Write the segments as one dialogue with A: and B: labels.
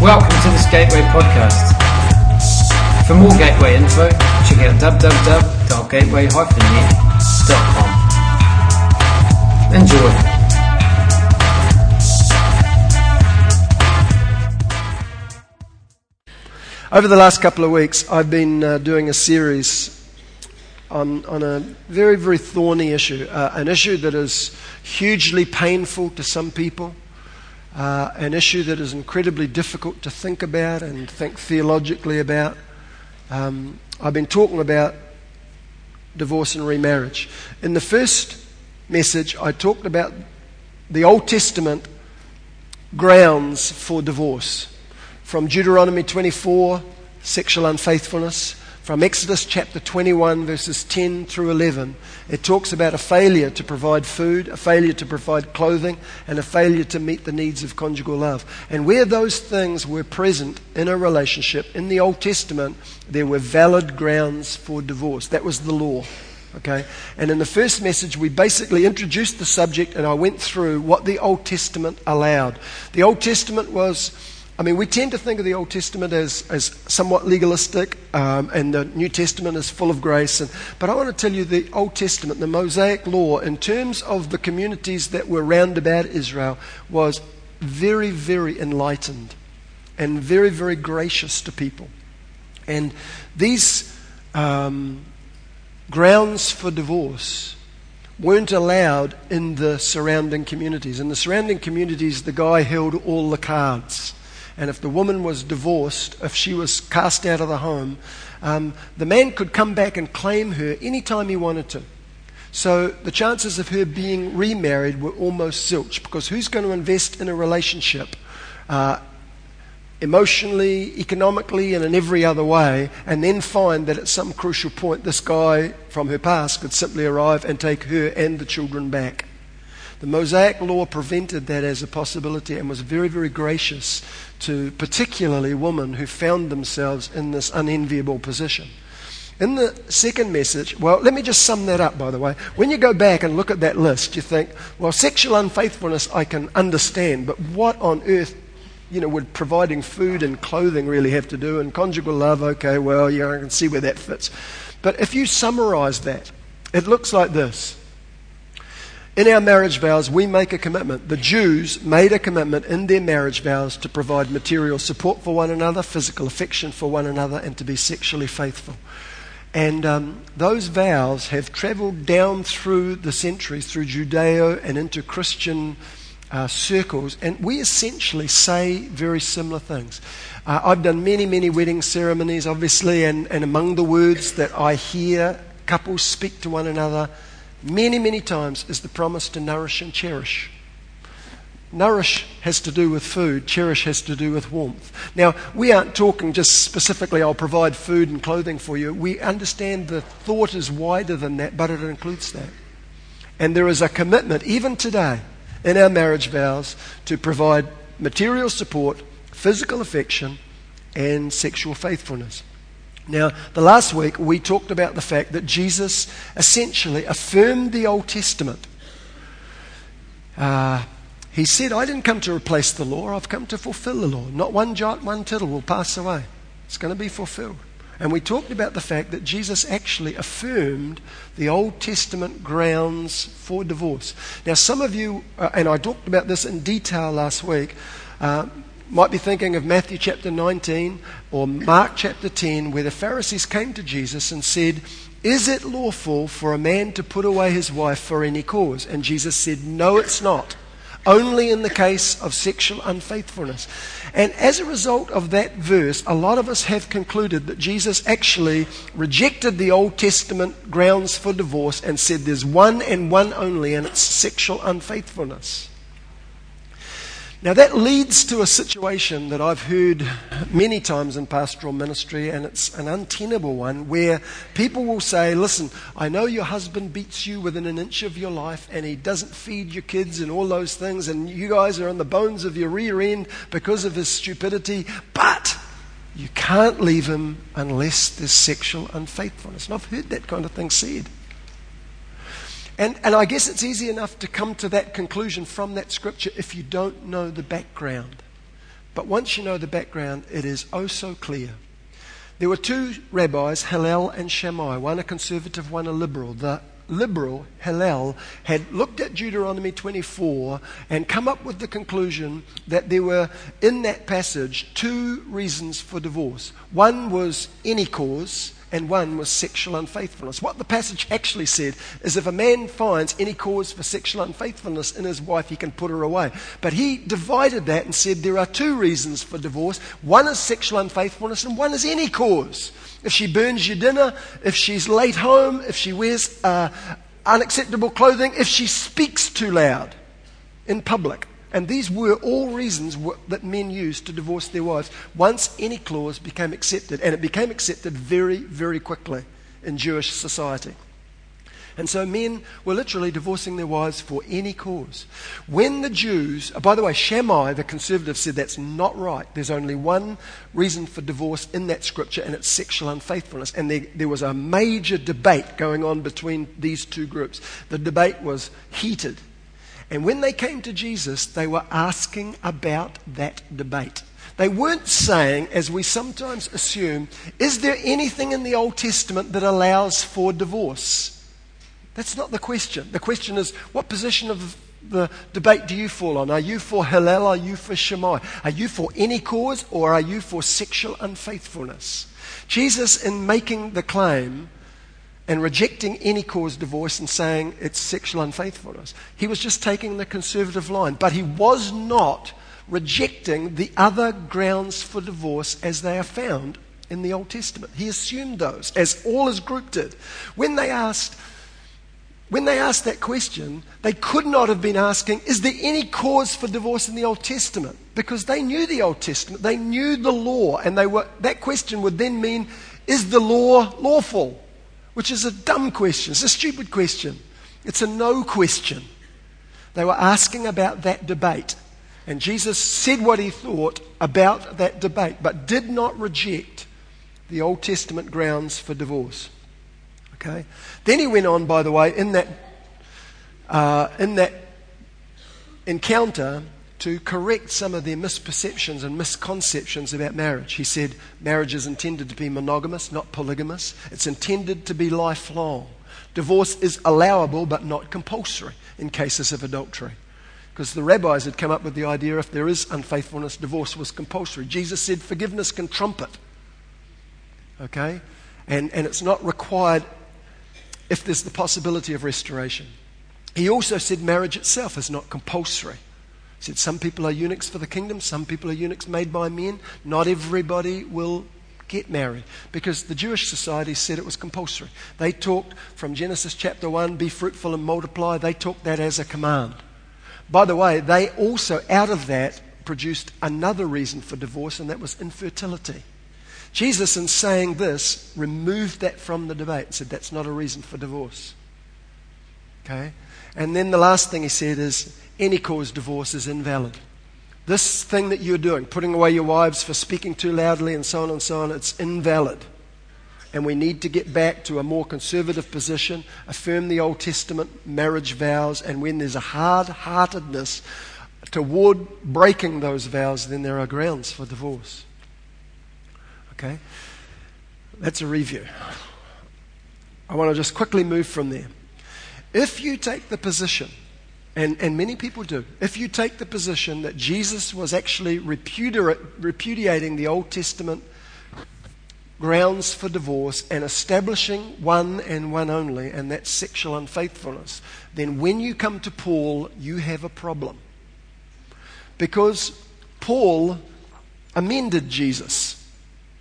A: Welcome to this Gateway podcast. For more Gateway info, check out www.gateway-net.com. Enjoy.
B: Over the last couple of weeks, I've been uh, doing a series on, on a very, very thorny issue, uh, an issue that is hugely painful to some people, uh, an issue that is incredibly difficult to think about and think theologically about. Um, I've been talking about divorce and remarriage. In the first message, I talked about the Old Testament grounds for divorce. From Deuteronomy 24, sexual unfaithfulness. From Exodus chapter 21, verses 10 through 11, it talks about a failure to provide food, a failure to provide clothing, and a failure to meet the needs of conjugal love. And where those things were present in a relationship in the Old Testament, there were valid grounds for divorce. That was the law. Okay? And in the first message, we basically introduced the subject and I went through what the Old Testament allowed. The Old Testament was I mean, we tend to think of the Old Testament as, as somewhat legalistic, um, and the New Testament is full of grace. And, but I want to tell you the Old Testament, the Mosaic Law, in terms of the communities that were round about Israel, was very, very enlightened and very, very gracious to people. And these um, grounds for divorce weren't allowed in the surrounding communities. In the surrounding communities, the guy held all the cards. And if the woman was divorced, if she was cast out of the home, um, the man could come back and claim her anytime he wanted to. So the chances of her being remarried were almost zilch because who's going to invest in a relationship uh, emotionally, economically, and in every other way, and then find that at some crucial point this guy from her past could simply arrive and take her and the children back? The Mosaic law prevented that as a possibility and was very, very gracious to particularly women who found themselves in this unenviable position. In the second message, well, let me just sum that up, by the way. When you go back and look at that list, you think, well, sexual unfaithfulness I can understand, but what on earth, you know, would providing food and clothing really have to do? And conjugal love, okay, well, yeah, I can see where that fits. But if you summarize that, it looks like this in our marriage vows, we make a commitment. The Jews made a commitment in their marriage vows to provide material support for one another, physical affection for one another, and to be sexually faithful. And um, those vows have traveled down through the centuries, through Judeo and into Christian uh, circles, and we essentially say very similar things. Uh, I've done many, many wedding ceremonies, obviously, and, and among the words that I hear couples speak to one another many, many times is the promise to nourish and cherish. Nourish has to do with food, cherish has to do with warmth. Now, we aren't talking just specifically, I'll provide food and clothing for you. We understand the thought is wider than that, but it includes that. And there is a commitment, even today, in our marriage vows, to provide material support, physical affection, and sexual faithfulness. Now, the last week we talked about the fact that Jesus essentially affirmed the Old Testament. Uh, he said, I didn't come to replace the law, I've come to fulfill the law. Not one jot, one tittle will pass away. It's going to be fulfilled. And we talked about the fact that Jesus actually affirmed the Old Testament grounds for divorce. Now, some of you, uh, and I talked about this in detail last week, uh, might be thinking of Matthew chapter 19 or Mark chapter 10, where the Pharisees came to Jesus and said, Is it lawful for a man to put away his wife for any cause? And Jesus said, No, it's not. Only in the case of sexual unfaithfulness. And as a result of that verse, a lot of us have concluded that Jesus actually rejected the Old Testament grounds for divorce and said there's one and one only, and it's sexual unfaithfulness. Now, that leads to a situation that I've heard many times in pastoral ministry, and it's an untenable one, where people will say, Listen, I know your husband beats you within an inch of your life, and he doesn't feed your kids and all those things, and you guys are on the bones of your rear end because of his stupidity, but you can't leave him unless there's sexual unfaithfulness. And I've heard that kind of thing said. And, and I guess it's easy enough to come to that conclusion from that scripture if you don't know the background. But once you know the background, it is oh so clear. There were two rabbis, Hillel and Shammai, one a conservative, one a liberal. The liberal, Hillel, had looked at Deuteronomy 24 and come up with the conclusion that there were, in that passage, two reasons for divorce. One was any cause, and one was sexual unfaithfulness. What the passage actually said is if a man finds any cause for sexual unfaithfulness in his wife, he can put her away. But he divided that and said there are two reasons for divorce one is sexual unfaithfulness, and one is any cause. If she burns your dinner, if she's late home, if she wears uh, unacceptable clothing, if she speaks too loud in public. And these were all reasons that men used to divorce their wives once any clause became accepted. And it became accepted very, very quickly in Jewish society. And so men were literally divorcing their wives for any cause. When the Jews, oh, by the way, Shammai, the conservative, said that's not right. There's only one reason for divorce in that scripture, and it's sexual unfaithfulness. And there, there was a major debate going on between these two groups. The debate was heated. And when they came to Jesus, they were asking about that debate. They weren't saying, as we sometimes assume, is there anything in the Old Testament that allows for divorce? That's not the question. The question is, what position of the debate do you fall on? Are you for Hillel? Are you for Shammai? Are you for any cause or are you for sexual unfaithfulness? Jesus, in making the claim, and rejecting any cause divorce and saying it's sexual unfaithfulness. He was just taking the conservative line, but he was not rejecting the other grounds for divorce as they are found in the Old Testament. He assumed those, as all his group did. When they asked, when they asked that question, they could not have been asking, Is there any cause for divorce in the Old Testament? Because they knew the Old Testament, they knew the law, and they were, that question would then mean, Is the law lawful? Which is a dumb question. It's a stupid question. It's a no question. They were asking about that debate. And Jesus said what he thought about that debate, but did not reject the Old Testament grounds for divorce. Okay? Then he went on, by the way, in that, uh, in that encounter, to correct some of their misperceptions and misconceptions about marriage. He said marriage is intended to be monogamous, not polygamous. It's intended to be lifelong. Divorce is allowable but not compulsory in cases of adultery. Because the rabbis had come up with the idea if there is unfaithfulness, divorce was compulsory. Jesus said forgiveness can trump it. Okay? And, and it's not required if there's the possibility of restoration. He also said marriage itself is not compulsory. He said, Some people are eunuchs for the kingdom, some people are eunuchs made by men. Not everybody will get married because the Jewish society said it was compulsory. They talked from Genesis chapter 1 be fruitful and multiply, they took that as a command. By the way, they also, out of that, produced another reason for divorce, and that was infertility. Jesus, in saying this, removed that from the debate and said that's not a reason for divorce. Okay? And then the last thing he said is any cause divorce is invalid. This thing that you're doing, putting away your wives for speaking too loudly and so on and so on, it's invalid. And we need to get back to a more conservative position, affirm the Old Testament marriage vows, and when there's a hard heartedness toward breaking those vows, then there are grounds for divorce. Okay? That's a review. I want to just quickly move from there. If you take the position and, and many people do. If you take the position that Jesus was actually repudiating the Old Testament grounds for divorce and establishing one and one only, and that's sexual unfaithfulness, then when you come to Paul, you have a problem. Because Paul amended Jesus,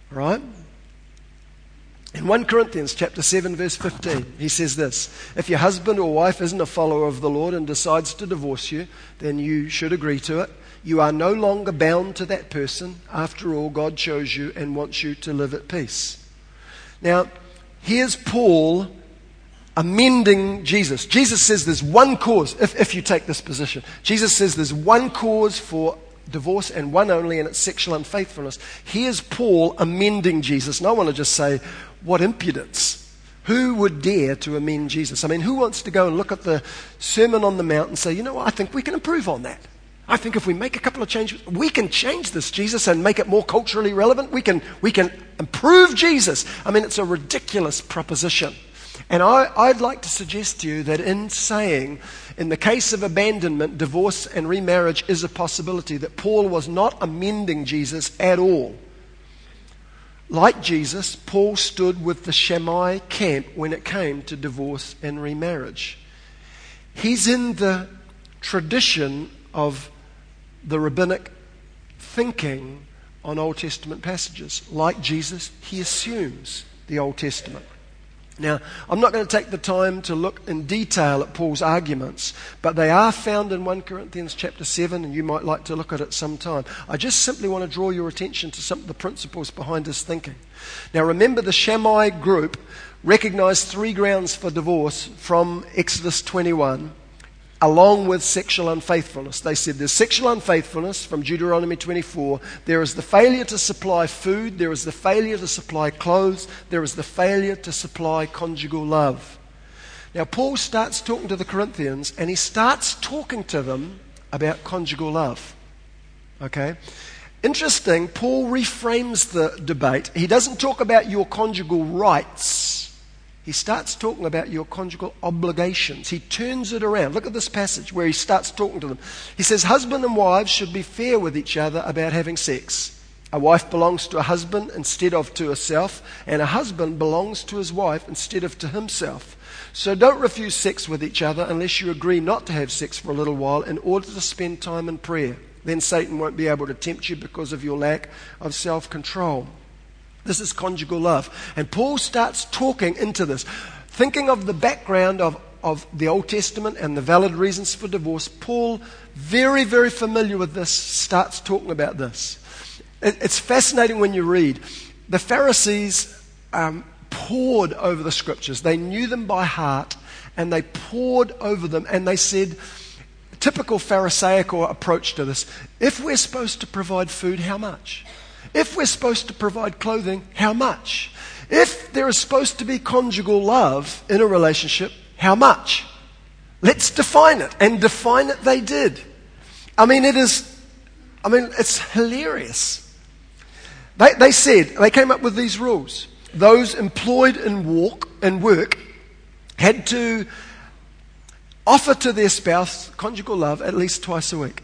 B: right? In 1 Corinthians chapter 7 verse 15, he says this, if your husband or wife isn't a follower of the Lord and decides to divorce you, then you should agree to it. You are no longer bound to that person. After all, God chose you and wants you to live at peace. Now, here's Paul amending Jesus. Jesus says there's one cause, if, if you take this position. Jesus says there's one cause for divorce and one only, and it's sexual unfaithfulness. Here's Paul amending Jesus. And I want to just say, what impudence. Who would dare to amend Jesus? I mean, who wants to go and look at the Sermon on the Mount and say, you know what, I think we can improve on that? I think if we make a couple of changes, we can change this, Jesus, and make it more culturally relevant. We can, we can improve Jesus. I mean, it's a ridiculous proposition. And I, I'd like to suggest to you that in saying, in the case of abandonment, divorce and remarriage is a possibility, that Paul was not amending Jesus at all. Like Jesus, Paul stood with the Shammai camp when it came to divorce and remarriage. He's in the tradition of the rabbinic thinking on Old Testament passages. Like Jesus, he assumes the Old Testament. Now, I'm not going to take the time to look in detail at Paul's arguments, but they are found in 1 Corinthians chapter 7, and you might like to look at it sometime. I just simply want to draw your attention to some of the principles behind his thinking. Now, remember the Shammai group recognized three grounds for divorce from Exodus 21 along with sexual unfaithfulness. They said there's sexual unfaithfulness from Deuteronomy 24. There is the failure to supply food. There is the failure to supply clothes. There is the failure to supply conjugal love. Now, Paul starts talking to the Corinthians and he starts talking to them about conjugal love. Okay? Interesting, Paul reframes the debate. He doesn't talk about your conjugal rights he starts talking about your conjugal obligations. He turns it around. Look at this passage where he starts talking to them. He says, Husband and wives should be fair with each other about having sex. A wife belongs to a husband instead of to herself, and a husband belongs to his wife instead of to himself. So don't refuse sex with each other unless you agree not to have sex for a little while in order to spend time in prayer. Then Satan won't be able to tempt you because of your lack of self control. This is conjugal love. And Paul starts talking into this. Thinking of the background of, of the Old Testament and the valid reasons for divorce, Paul, very, very familiar with this, starts talking about this. It, it's fascinating when you read. The Pharisees um, pored over the scriptures, they knew them by heart, and they pored over them, and they said, typical Pharisaical approach to this if we're supposed to provide food, how much? If we're supposed to provide clothing, how much? If there is supposed to be conjugal love in a relationship, how much? Let's define it. And define it they did. I mean, it is, I mean, it's hilarious. They, they said, they came up with these rules. Those employed in walk and work had to offer to their spouse conjugal love at least twice a week.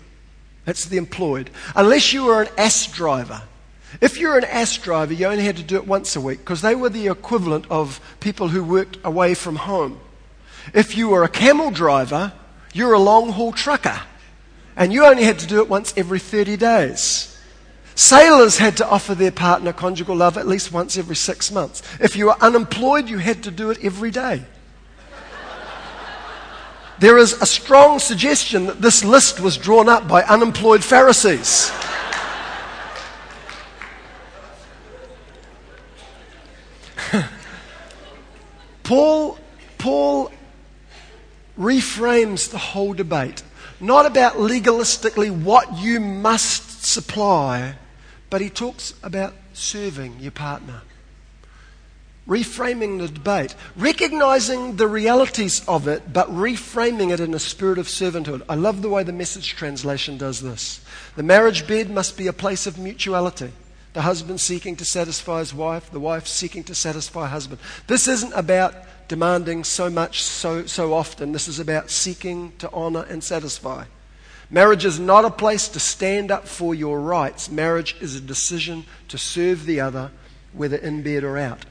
B: That's the employed. Unless you were an ass driver. If you're an ass driver, you only had to do it once a week because they were the equivalent of people who worked away from home. If you were a camel driver, you're a long haul trucker and you only had to do it once every 30 days. Sailors had to offer their partner conjugal love at least once every six months. If you were unemployed, you had to do it every day. There is a strong suggestion that this list was drawn up by unemployed Pharisees. Paul, Paul reframes the whole debate, not about legalistically what you must supply, but he talks about serving your partner. Reframing the debate, recognizing the realities of it, but reframing it in a spirit of servanthood. I love the way the message translation does this. The marriage bed must be a place of mutuality. The husband seeking to satisfy his wife, the wife seeking to satisfy husband. This isn't about demanding so much so, so often. This is about seeking to honor and satisfy. Marriage is not a place to stand up for your rights. Marriage is a decision to serve the other, whether in bed or out.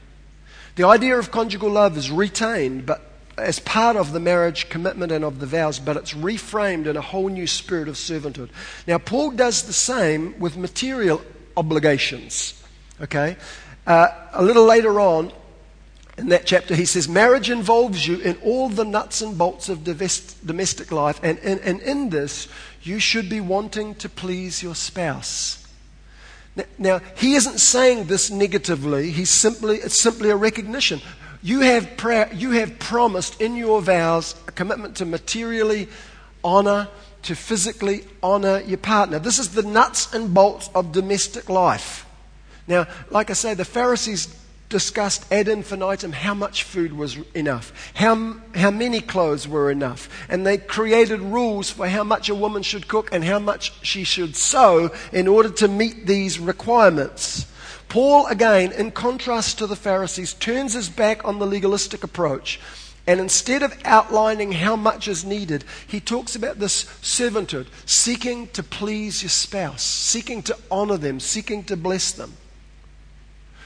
B: The idea of conjugal love is retained, but as part of the marriage commitment and of the vows, but it's reframed in a whole new spirit of servanthood. Now, Paul does the same with material obligations. Okay? Uh, a little later on in that chapter, he says, Marriage involves you in all the nuts and bolts of domestic life, and, and, and in this, you should be wanting to please your spouse. Now, now, he isn't saying this negatively, he's simply, it's simply a recognition. You have, prayer, you have promised in your vows a commitment to materially honor to physically honor your partner. This is the nuts and bolts of domestic life. Now, like I say, the Pharisees discussed ad infinitum how much food was enough, how, how many clothes were enough, and they created rules for how much a woman should cook and how much she should sew in order to meet these requirements. Paul, again, in contrast to the Pharisees, turns his back on the legalistic approach. And instead of outlining how much is needed, he talks about this servanthood, seeking to please your spouse, seeking to honor them, seeking to bless them.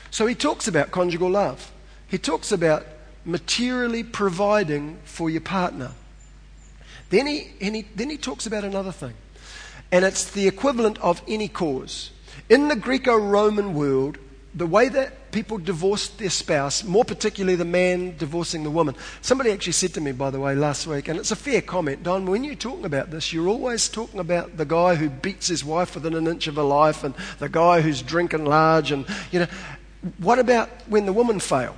B: So he talks about conjugal love. He talks about materially providing for your partner. Then he, he, then he talks about another thing, and it's the equivalent of any cause. In the Greco Roman world, the way that people divorced their spouse, more particularly the man divorcing the woman. Somebody actually said to me, by the way, last week, and it's a fair comment, Don, when you're talking about this, you're always talking about the guy who beats his wife within an inch of her life and the guy who's drinking large and, you know, what about when the woman fail?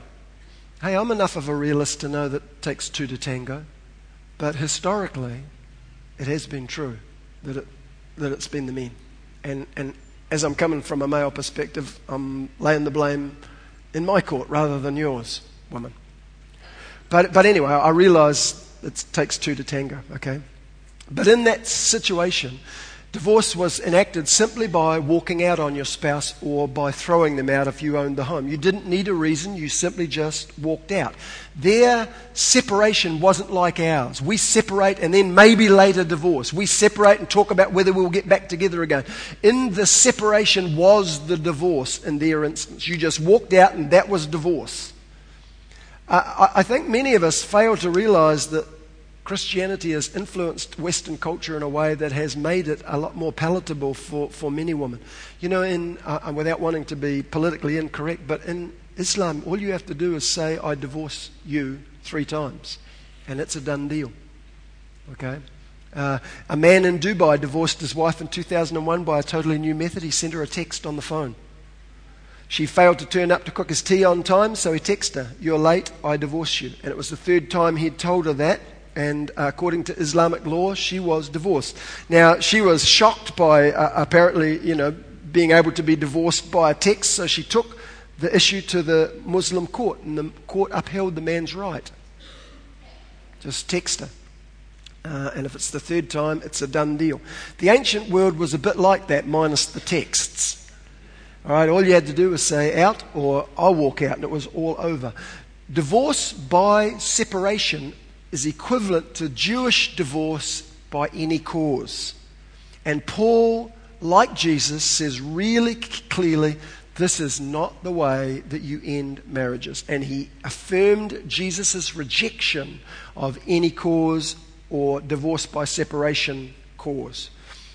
B: Hey, I'm enough of a realist to know that it takes two to tango. But historically, it has been true that, it, that it's been the men. And, and as I'm coming from a male perspective, I'm laying the blame in my court rather than yours, woman. But, but anyway, I realize it takes two to tango, okay? But in that situation, Divorce was enacted simply by walking out on your spouse or by throwing them out if you owned the home. You didn't need a reason, you simply just walked out. Their separation wasn't like ours. We separate and then maybe later divorce. We separate and talk about whether we'll get back together again. In the separation was the divorce in their instance. You just walked out and that was divorce. I think many of us fail to realize that Christianity has influenced Western culture in a way that has made it a lot more palatable for, for many women. You know, in, uh, uh, without wanting to be politically incorrect, but in Islam, all you have to do is say, I divorce you three times, and it's a done deal. Okay? Uh, a man in Dubai divorced his wife in 2001 by a totally new method. He sent her a text on the phone. She failed to turn up to cook his tea on time, so he texted her, You're late, I divorce you. And it was the third time he'd told her that, and uh, according to Islamic law, she was divorced. Now, she was shocked by uh, apparently, you know, being able to be divorced by a text, so she took the issue to the Muslim court, and the court upheld the man's right. Just text her. Uh, and if it's the third time, it's a done deal. The ancient world was a bit like that, minus the texts. All right, all you had to do was say out or I'll walk out, and it was all over. Divorce by separation is equivalent to Jewish divorce by any cause. And Paul, like Jesus, says really clearly this is not the way that you end marriages. And he affirmed Jesus' rejection of any cause or divorce by separation cause.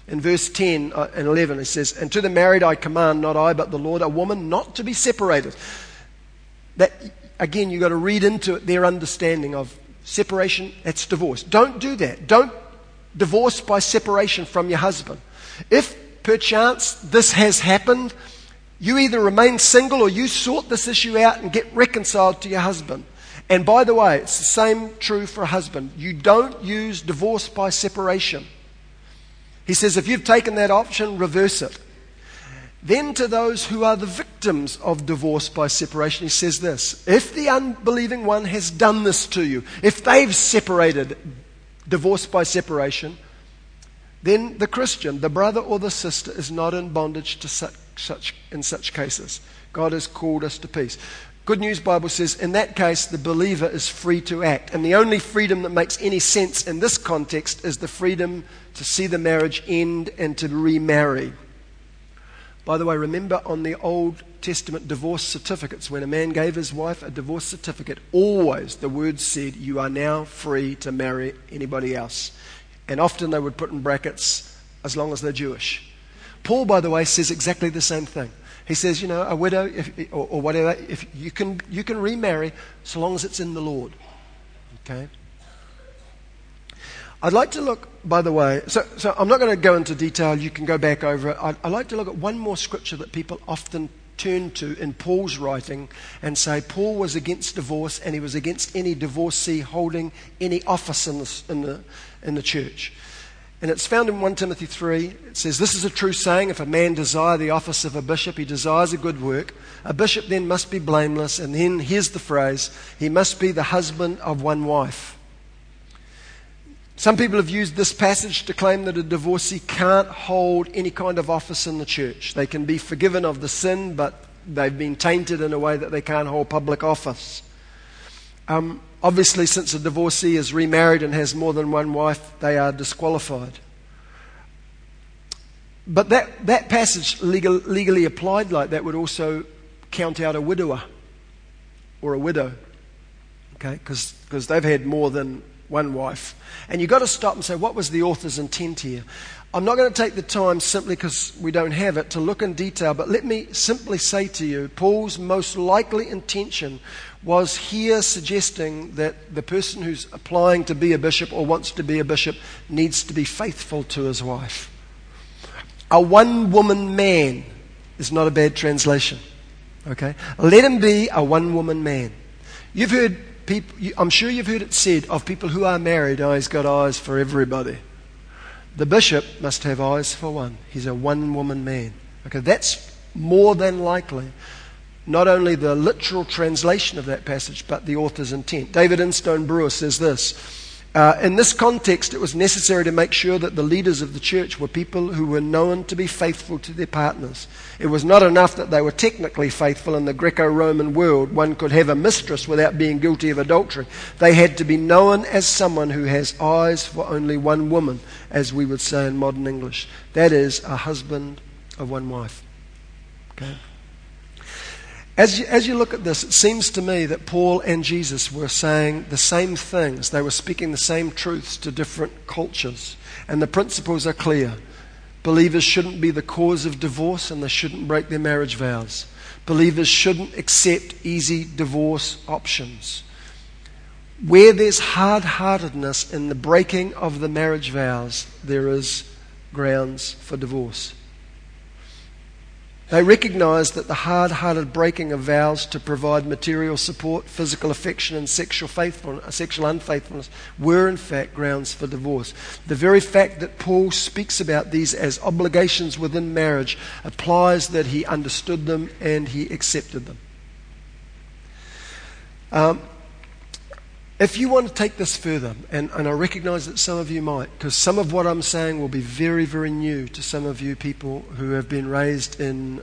B: In verse 10 uh, and 11, it says, And to the married I command, not I, but the Lord, a woman not to be separated. That, again, you've got to read into it their understanding of Separation, that's divorce. Don't do that. Don't divorce by separation from your husband. If perchance this has happened, you either remain single or you sort this issue out and get reconciled to your husband. And by the way, it's the same true for a husband. You don't use divorce by separation. He says if you've taken that option, reverse it. Then to those who are the victims of divorce by separation, he says this If the unbelieving one has done this to you, if they've separated, divorced by separation, then the Christian, the brother or the sister, is not in bondage to such, such, in such cases. God has called us to peace. Good News Bible says, in that case, the believer is free to act. And the only freedom that makes any sense in this context is the freedom to see the marriage end and to remarry. By the way, remember on the Old Testament divorce certificates, when a man gave his wife a divorce certificate, always the words said, You are now free to marry anybody else. And often they would put in brackets, as long as they're Jewish. Paul, by the way, says exactly the same thing. He says, you know, a widow if, or, or whatever, if you can, you can remarry so long as it's in the Lord. Okay? I'd like to look, by the way, so, so I'm not going to go into detail, you can go back over it. I'd, I'd like to look at one more scripture that people often turn to in Paul's writing and say Paul was against divorce and he was against any divorcee holding any office in the, in the, in the church. And it's found in 1 Timothy 3. It says, This is a true saying. If a man desire the office of a bishop, he desires a good work. A bishop then must be blameless. And then here's the phrase he must be the husband of one wife. Some people have used this passage to claim that a divorcee can't hold any kind of office in the church. They can be forgiven of the sin, but they've been tainted in a way that they can't hold public office. Um, Obviously, since a divorcee is remarried and has more than one wife, they are disqualified. But that, that passage, legal, legally applied like that, would also count out a widower or a widow. Okay? Because they've had more than one wife. And you've got to stop and say, what was the author's intent here? I'm not going to take the time simply because we don't have it to look in detail, but let me simply say to you Paul's most likely intention was here suggesting that the person who's applying to be a bishop or wants to be a bishop needs to be faithful to his wife. A one woman man is not a bad translation. Okay? Let him be a one woman man. You've heard people, I'm sure you've heard it said of people who are married, oh, he's got eyes for everybody. The bishop must have eyes for one. He's a one woman man. Okay, that's more than likely not only the literal translation of that passage, but the author's intent. David Instone Brewer says this uh, In this context, it was necessary to make sure that the leaders of the church were people who were known to be faithful to their partners. It was not enough that they were technically faithful in the Greco Roman world. One could have a mistress without being guilty of adultery. They had to be known as someone who has eyes for only one woman, as we would say in modern English. That is, a husband of one wife. Okay? As you, as you look at this, it seems to me that Paul and Jesus were saying the same things. They were speaking the same truths to different cultures. And the principles are clear. Believers shouldn't be the cause of divorce and they shouldn't break their marriage vows. Believers shouldn't accept easy divorce options. Where there's hard heartedness in the breaking of the marriage vows, there is grounds for divorce. They recognized that the hard hearted breaking of vows to provide material support, physical affection, and sexual, sexual unfaithfulness were, in fact, grounds for divorce. The very fact that Paul speaks about these as obligations within marriage applies that he understood them and he accepted them. Um, if you want to take this further, and, and I recognize that some of you might, because some of what I'm saying will be very, very new to some of you people who have been raised in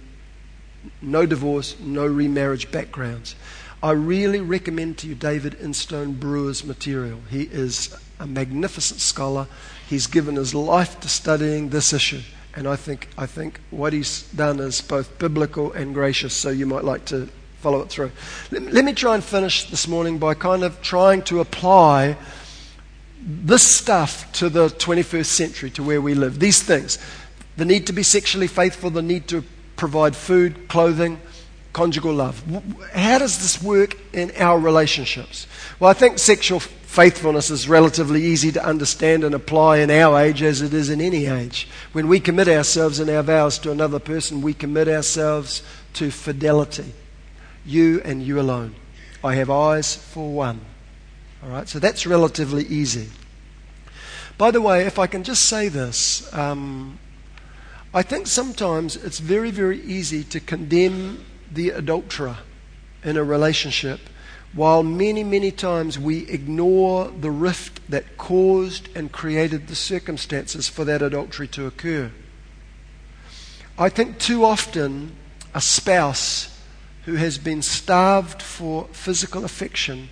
B: no divorce, no remarriage backgrounds. I really recommend to you David Instone Brewer's material. He is a magnificent scholar. He's given his life to studying this issue. And I think, I think what he's done is both biblical and gracious, so you might like to follow it through. Let, let me try and finish this morning by kind of trying to apply this stuff to the 21st century, to where we live. These things the need to be sexually faithful, the need to provide food, clothing, conjugal love. How does this work in our relationships? Well, I think sexual faithfulness is relatively easy to understand and apply in our age as it is in any age. When we commit ourselves in our vows to another person, we commit ourselves to fidelity you and you alone. I have eyes for one. All right, so that's relatively easy. By the way, if I can just say this, um, I think sometimes it's very, very easy to condemn the adulterer in a relationship, while many, many times we ignore the rift that caused and created the circumstances for that adultery to occur. I think too often a spouse who has been starved for physical affection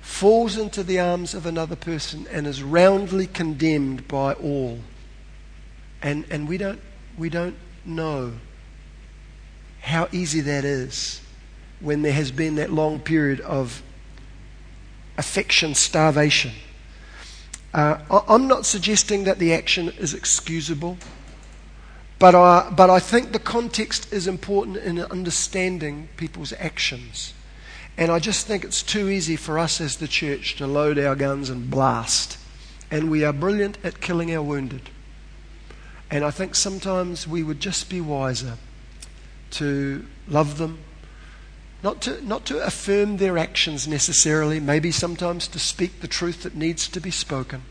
B: falls into the arms of another person and is roundly condemned by all. And, and we, don't, we don't know how easy that is when there has been that long period of affection starvation. Uh, I'm not suggesting that the action is excusable. But I, but I think the context is important in understanding people's actions. And I just think it's too easy for us as the church to load our guns and blast. And we are brilliant at killing our wounded. And I think sometimes we would just be wiser to love them, not to, not to affirm their actions necessarily, maybe sometimes to speak the truth that needs to be spoken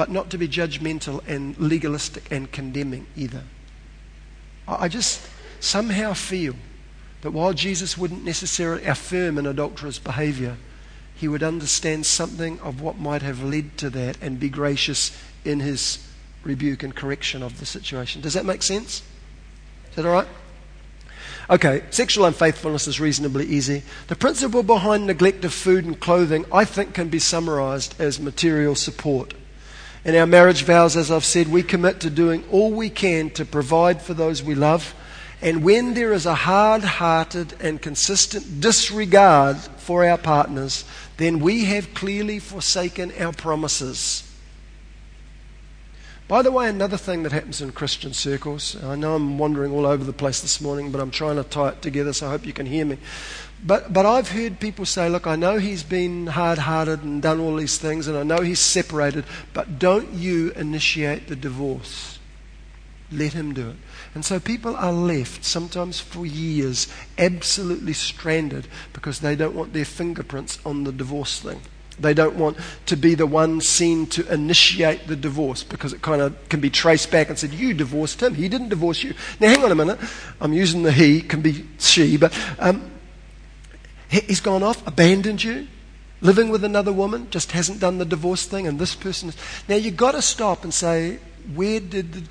B: but not to be judgmental and legalistic and condemning either. I just somehow feel that while Jesus wouldn't necessarily affirm an adulterous behavior, he would understand something of what might have led to that and be gracious in his rebuke and correction of the situation. Does that make sense? Is that all right? Okay, sexual unfaithfulness is reasonably easy. The principle behind neglect of food and clothing, I think, can be summarized as material support. In our marriage vows, as I've said, we commit to doing all we can to provide for those we love and when there is a hard hearted and consistent disregard for our partners, then we have clearly forsaken our promises. By the way, another thing that happens in Christian circles, I know I'm wandering all over the place this morning, but I'm trying to tie it together, so I hope you can hear me. But, but I've heard people say, look, I know he's been hard hearted and done all these things, and I know he's separated, but don't you initiate the divorce. Let him do it. And so people are left, sometimes for years, absolutely stranded because they don't want their fingerprints on the divorce thing. They don't want to be the one seen to initiate the divorce because it kind of can be traced back and said, You divorced him. He didn't divorce you. Now, hang on a minute. I'm using the he, can be she, but um, he's gone off, abandoned you, living with another woman, just hasn't done the divorce thing, and this person is. Now, you've got to stop and say, Where did the,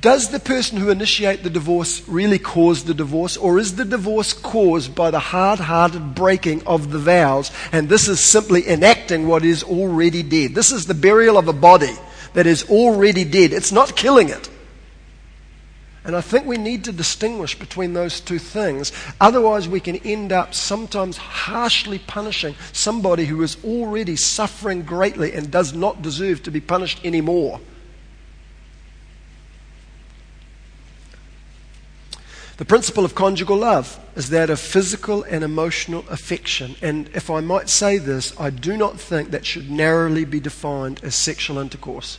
B: does the person who initiate the divorce really cause the divorce, or is the divorce caused by the hard hearted breaking of the vows, and this is simply enacting what is already dead? This is the burial of a body that is already dead. It's not killing it. And I think we need to distinguish between those two things. Otherwise, we can end up sometimes harshly punishing somebody who is already suffering greatly and does not deserve to be punished anymore. The principle of conjugal love is that of physical and emotional affection. And if I might say this, I do not think that should narrowly be defined as sexual intercourse.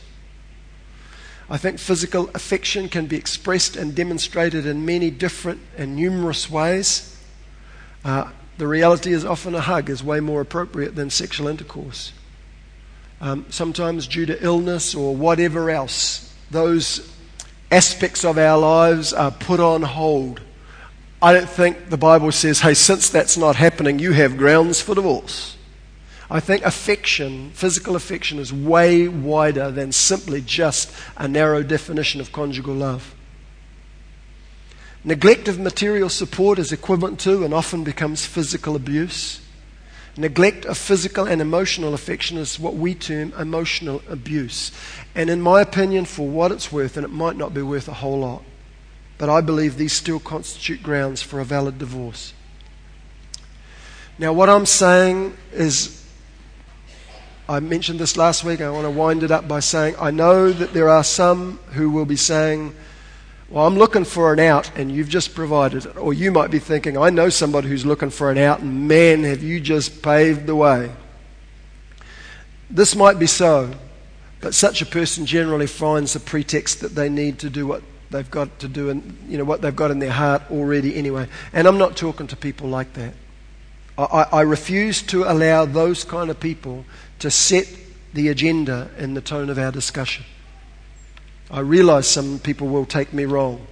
B: I think physical affection can be expressed and demonstrated in many different and numerous ways. Uh, the reality is often a hug is way more appropriate than sexual intercourse. Um, sometimes, due to illness or whatever else, those aspects of our lives are put on hold. I don't think the Bible says, hey, since that's not happening, you have grounds for divorce. I think affection, physical affection, is way wider than simply just a narrow definition of conjugal love. Neglect of material support is equivalent to and often becomes physical abuse. Neglect of physical and emotional affection is what we term emotional abuse. And in my opinion, for what it's worth, and it might not be worth a whole lot, but I believe these still constitute grounds for a valid divorce. Now, what I'm saying is, I mentioned this last week, I want to wind it up by saying, I know that there are some who will be saying, well, I'm looking for an out, and you've just provided it. Or you might be thinking, I know somebody who's looking for an out, and man, have you just paved the way. This might be so, but such a person generally finds a pretext that they need to do what they've got to do, and you know what they've got in their heart already anyway. And I'm not talking to people like that. I, I, refuse to allow those kind of people to set the agenda and the tone of our discussion. I realize some people will take me wrong.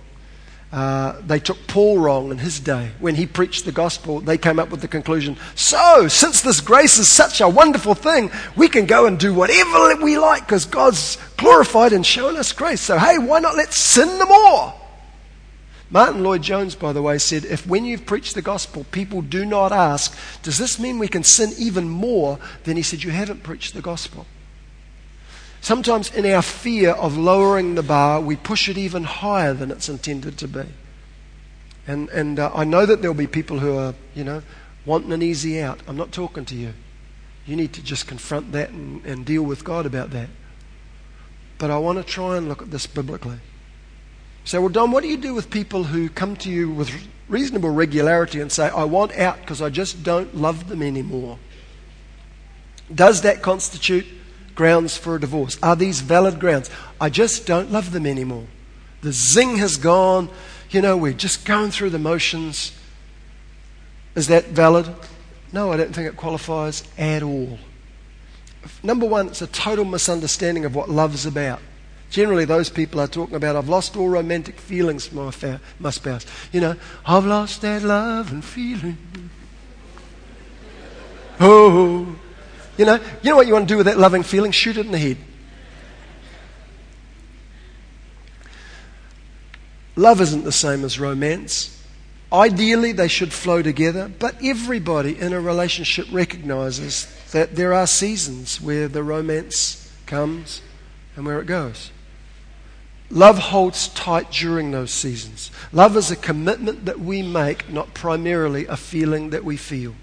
B: Uh, they took Paul wrong in his day. When he preached the gospel, they came up with the conclusion so, since this grace is such a wonderful thing, we can go and do whatever we like because God's glorified and shown us grace. So, hey, why not let's sin the more? Martyn Lloyd-Jones, by the way, said if when you've preached the gospel, people do not ask, does this mean we can sin even more? Then he said, you haven't preached the gospel. Sometimes, in our fear of lowering the bar, we push it even higher than it's intended to be. And, and uh, I know that there'll be people who are, you know, wanting an easy out. I'm not talking to you. You need to just confront that and, and deal with God about that. But I want to try and look at this biblically. So, well, Don, what do you do with people who come to you with reasonable regularity and say, I want out because I just don't love them anymore? Does that constitute grounds for a divorce? Are these valid grounds? I just don't love them anymore. The zing has gone. You know, we're just going through the motions. Is that valid? No, I don't think it qualifies at all. number one, it's a total misunderstanding of what love is about. Generally, those people are talking about, I've lost all romantic feelings for my, fa- my spouse. You know, I've lost that love and feeling. Oh. You know, you know what you want to do with that loving feeling? Shoot it in the head. Love isn't the same as romance. Ideally, they should flow together, but everybody in a relationship recognizes that there are seasons where the romance comes and where it goes. Love holds tight during those seasons. Love is a commitment that we make, not primarily a feeling that we feel.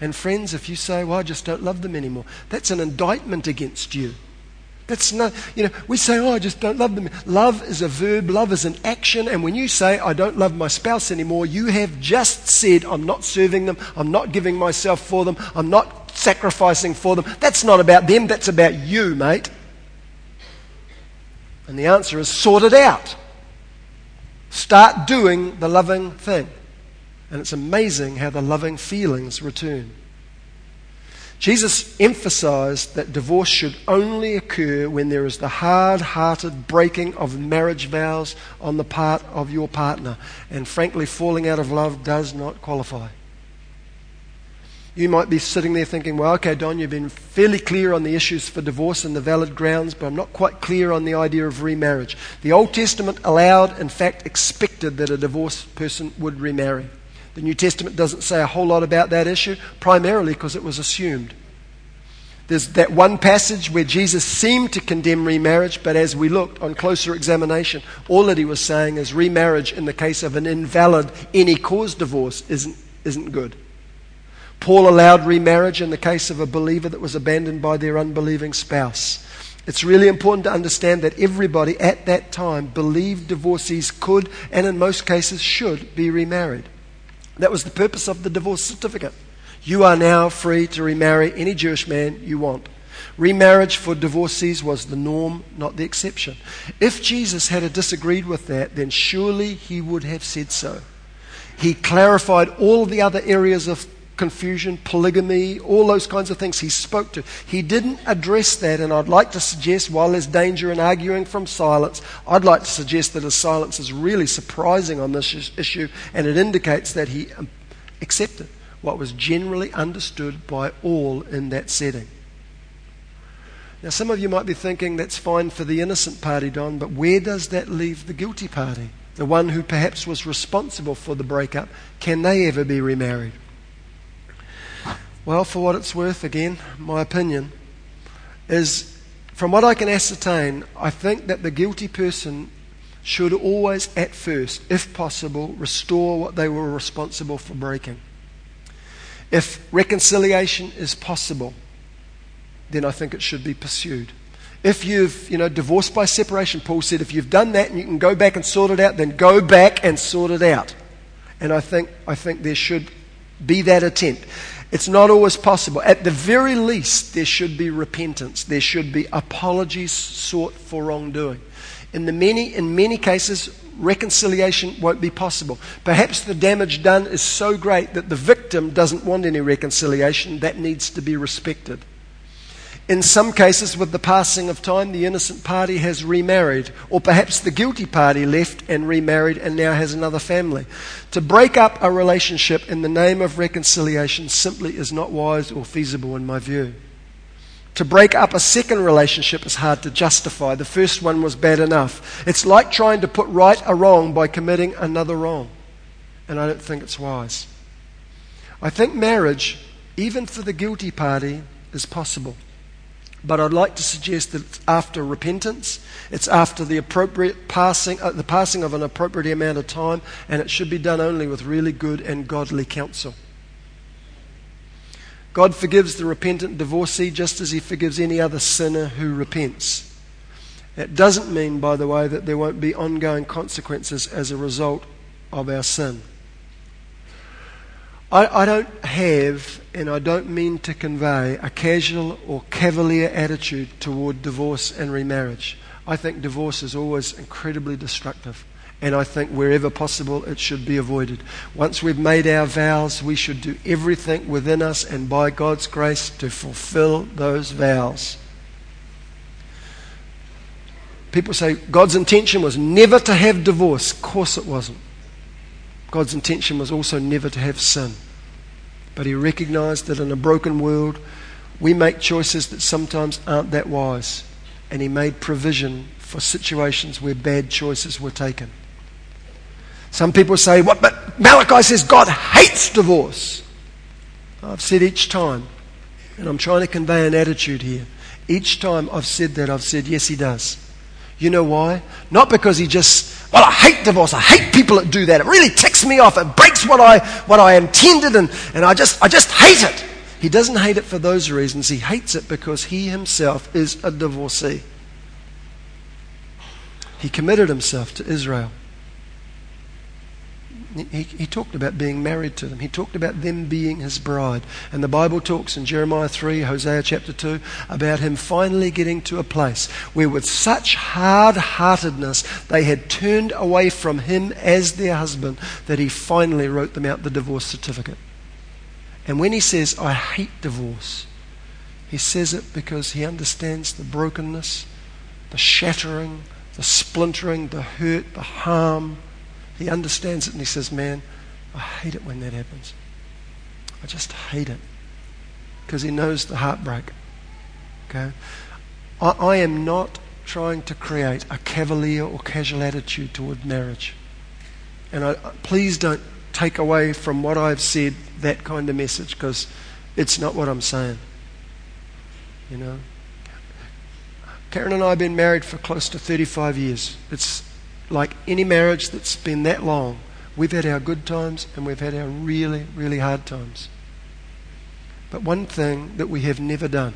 B: And friends, if you say, well, I just don't love them anymore, that's an indictment against you. That's not, you know, we say, oh, I just don't love them. Love is a verb, love is an action. And when you say, I don't love my spouse anymore, you have just said, I'm not serving them, I'm not giving myself for them, I'm not sacrificing for them. That's not about them, that's about you, mate. And the answer is sort it out. Start doing the loving thing. And it's amazing how the loving feelings return. Jesus emphasized that divorce should only occur when there is the hard hearted breaking of marriage vows on the part of your partner. And frankly, falling out of love does not qualify. You might be sitting there thinking, well, okay, Don, you've been fairly clear on the issues for divorce and the valid grounds, but I'm not quite clear on the idea of remarriage. The Old Testament allowed, in fact, expected that a divorced person would remarry. The New Testament doesn't say a whole lot about that issue, primarily because it was assumed. There's that one passage where Jesus seemed to condemn remarriage, but as we looked on closer examination, all that he was saying is remarriage in the case of an invalid, any cause divorce isn't, isn't good. Paul allowed remarriage in the case of a believer that was abandoned by their unbelieving spouse. It's really important to understand that everybody at that time believed divorcees could, and in most cases should, be remarried. That was the purpose of the divorce certificate. You are now free to remarry any Jewish man you want. Remarriage for divorcees was the norm, not the exception. If Jesus had disagreed with that, then surely he would have said so. He clarified all the other areas of confusion, polygamy, all those kinds of things he spoke to. He didn't address that, and I'd like to suggest, while there's danger in arguing from silence, I'd like to suggest that his silence is really surprising on this issue, and it indicates that he um, accepted what was generally understood by all in that setting. Now, some of you might be thinking that's fine for the innocent party, Don, but where does that leave the guilty party? The one who perhaps was responsible for the breakup, can they ever be remarried? Well, for what it's worth, again, my opinion is from what I can ascertain, I think that the guilty person should always, at first, if possible, restore what they were responsible for breaking. If reconciliation is possible, then I think it should be pursued. If you've, you know, divorced by separation, Paul said, if you've done that and you can go back and sort it out, then go back and sort it out. And I think, I think there should be that attempt. It's not always possible. At the very least, there should be repentance. There should be apologies sought for wrongdoing. In, the many, in many cases, reconciliation won't be possible. Perhaps the damage done is so great that the victim doesn't want any reconciliation. That needs to be respected. In some cases, with the passing of time, the innocent party has remarried, or perhaps the guilty party left and remarried and now has another family. To break up a relationship in the name of reconciliation simply is not wise or feasible in my view. To break up a second relationship is hard to justify. The first one was bad enough. It's like trying to put right a wrong by committing another wrong. And I don't think it's wise. I think marriage, even for the guilty party, is possible. But I'd like to suggest that it's after repentance, it's after the appropriate passing, uh, the passing of an appropriate amount of time, and it should be done only with really good and godly counsel. God forgives the repentant divorcee just as He forgives any other sinner who repents. That doesn't mean, by the way, that there won't be ongoing consequences as a result of our sin. I, I, don't have, and I don't mean to convey, a casual or cavalier attitude toward divorce and remarriage. I think divorce is always incredibly destructive. And I think wherever possible, it should be avoided. Once we've made our vows, we should do everything within us and by God's grace to fulfill those vows. People say God's intention was never to have divorce. Of course, it wasn't. God's intention was also never to have sin. But He recognized that in a broken world, we make choices that sometimes aren't that wise. And He made provision for situations where bad choices were taken. Some people say, what? But Malachi says God hates divorce. I've said each time, and I'm trying to convey an attitude here. Each time I've said that, I've said, yes, He does. You know why? Not because He just, well, I hate divorce. I hate people that do that. It really ticks me off. It breaks what I, what I intended, and, and I, just, I just hate it. He doesn't hate it for those reasons. He hates it because He Himself is a divorcee. He committed Himself to Israel. He, he, talked about being married to them. He talked about them being his bride. And the Bible talks in Jeremiah 3, Hosea chapter 2, about him finally getting to a place where, with such hard heartedness, they had turned away from him as their husband that he finally wrote them out the divorce certificate. And when he says, I hate divorce, he says it because he understands the brokenness, the shattering, the splintering, the hurt, the harm he understands it and he says, Man, I hate it when that happens. I just hate it. Because he knows the heartbreak. Okay? I, I am not trying to create a cavalier or casual attitude toward marriage. And I, please don't take away from what I've said that kind of message because it's not what I'm saying. You know? Karen and I have been married for close to 35 years. It's like any marriage that's been that long, we've had our good times and we've had our really, really hard times. But one thing that we have never done,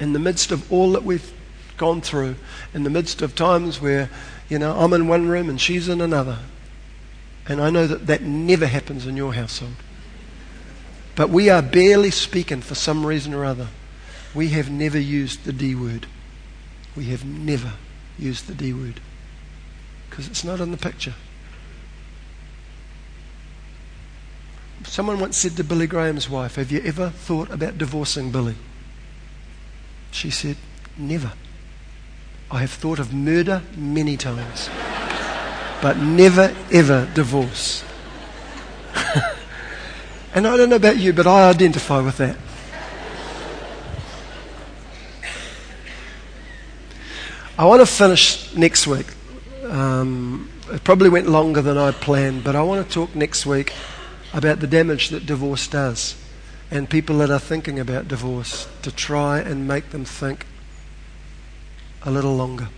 B: in the midst of all that we've gone through, in the midst of times where, you know, I'm in one room and she's in another, and I know that that never happens in your household. But we are barely speaking for some reason or other. We have never used the D word. We have never used the D word because it's not in the picture. Someone once said to Billy Graham's wife, Have you ever thought about divorcing Billy? She said, Never. I have thought of murder many times, but never ever divorce. and I don't know about you, but I identify with that. I want to finish next week um, it probably went longer than I planned, but I want to talk next week about the damage that divorce does and people that are thinking about divorce to try and make them think a little longer.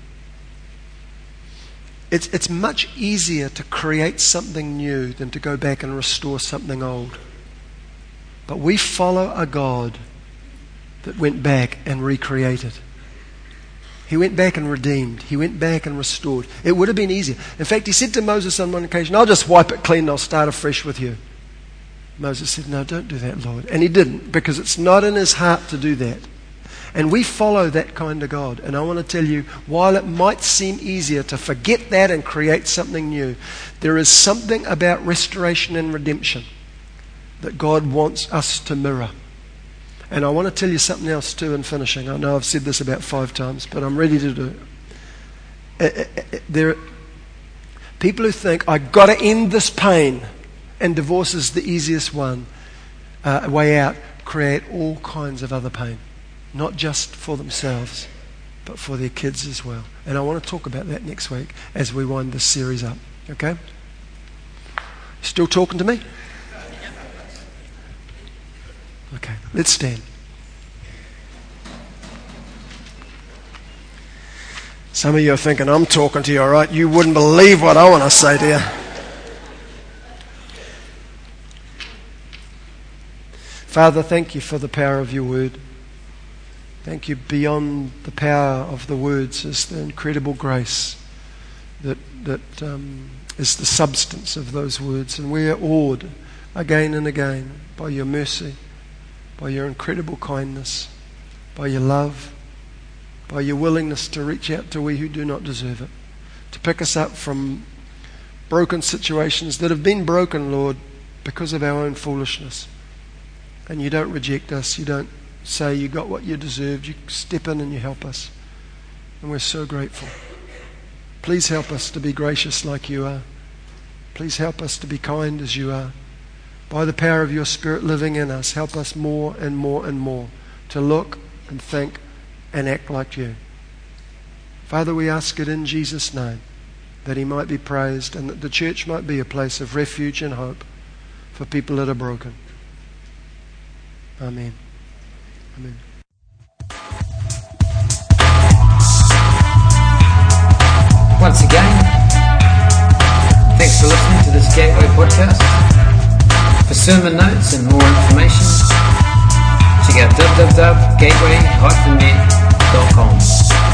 B: It's, it's much easier to create something new than to go back and restore something old. But we follow a God that went back and recreated. He went back and redeemed. He went back and restored. It would have been easier. In fact, he said to Moses on one occasion, I'll just wipe it clean and I'll start afresh with you. Moses said, No, don't do that, Lord. And he didn't, because it's not in his heart to do that. And we follow that kind of God. And I want to tell you, while it might seem easier to forget that and create something new, there is something about restoration and redemption that God wants us to mirror. And I want to tell you something else too in finishing. I know I've said this about five times, but I'm ready to do it. Uh, uh, uh, there are people who think, I've got to end this pain, and divorce is the easiest one uh, way out, create all kinds of other pain, not just for themselves, but for their kids as well. And I want to talk about that next week as we wind this series up. Okay? Still talking to me? Okay, let's stand. Some of you are thinking, I'm talking to you, all right? You wouldn't believe what I want to say to you. Father, thank you for the power of your word. Thank you beyond the power of the words is the incredible grace that, that um, is the substance of those words. And we are awed again and again by your mercy by your incredible kindness, by your love, by your willingness to reach out to we who do not deserve it, to pick us up from broken situations that have been broken, Lord, because of our own foolishness. And you don't reject us. You don't say you got what you deserved. You step in and you help us. And we're so grateful. Please help us to be gracious like you are. Please help us to be kind as you are. By the power of your Spirit living in us, help us more and more and more to look and think and act like you. Father, we ask it in Jesus' name that he might be praised and that the church might be a place of refuge and hope for people that are broken. Amen. Amen.
A: Once again, thanks for listening to this Gateway podcast. For sermon notes and more information, check out www.gateway-med.com.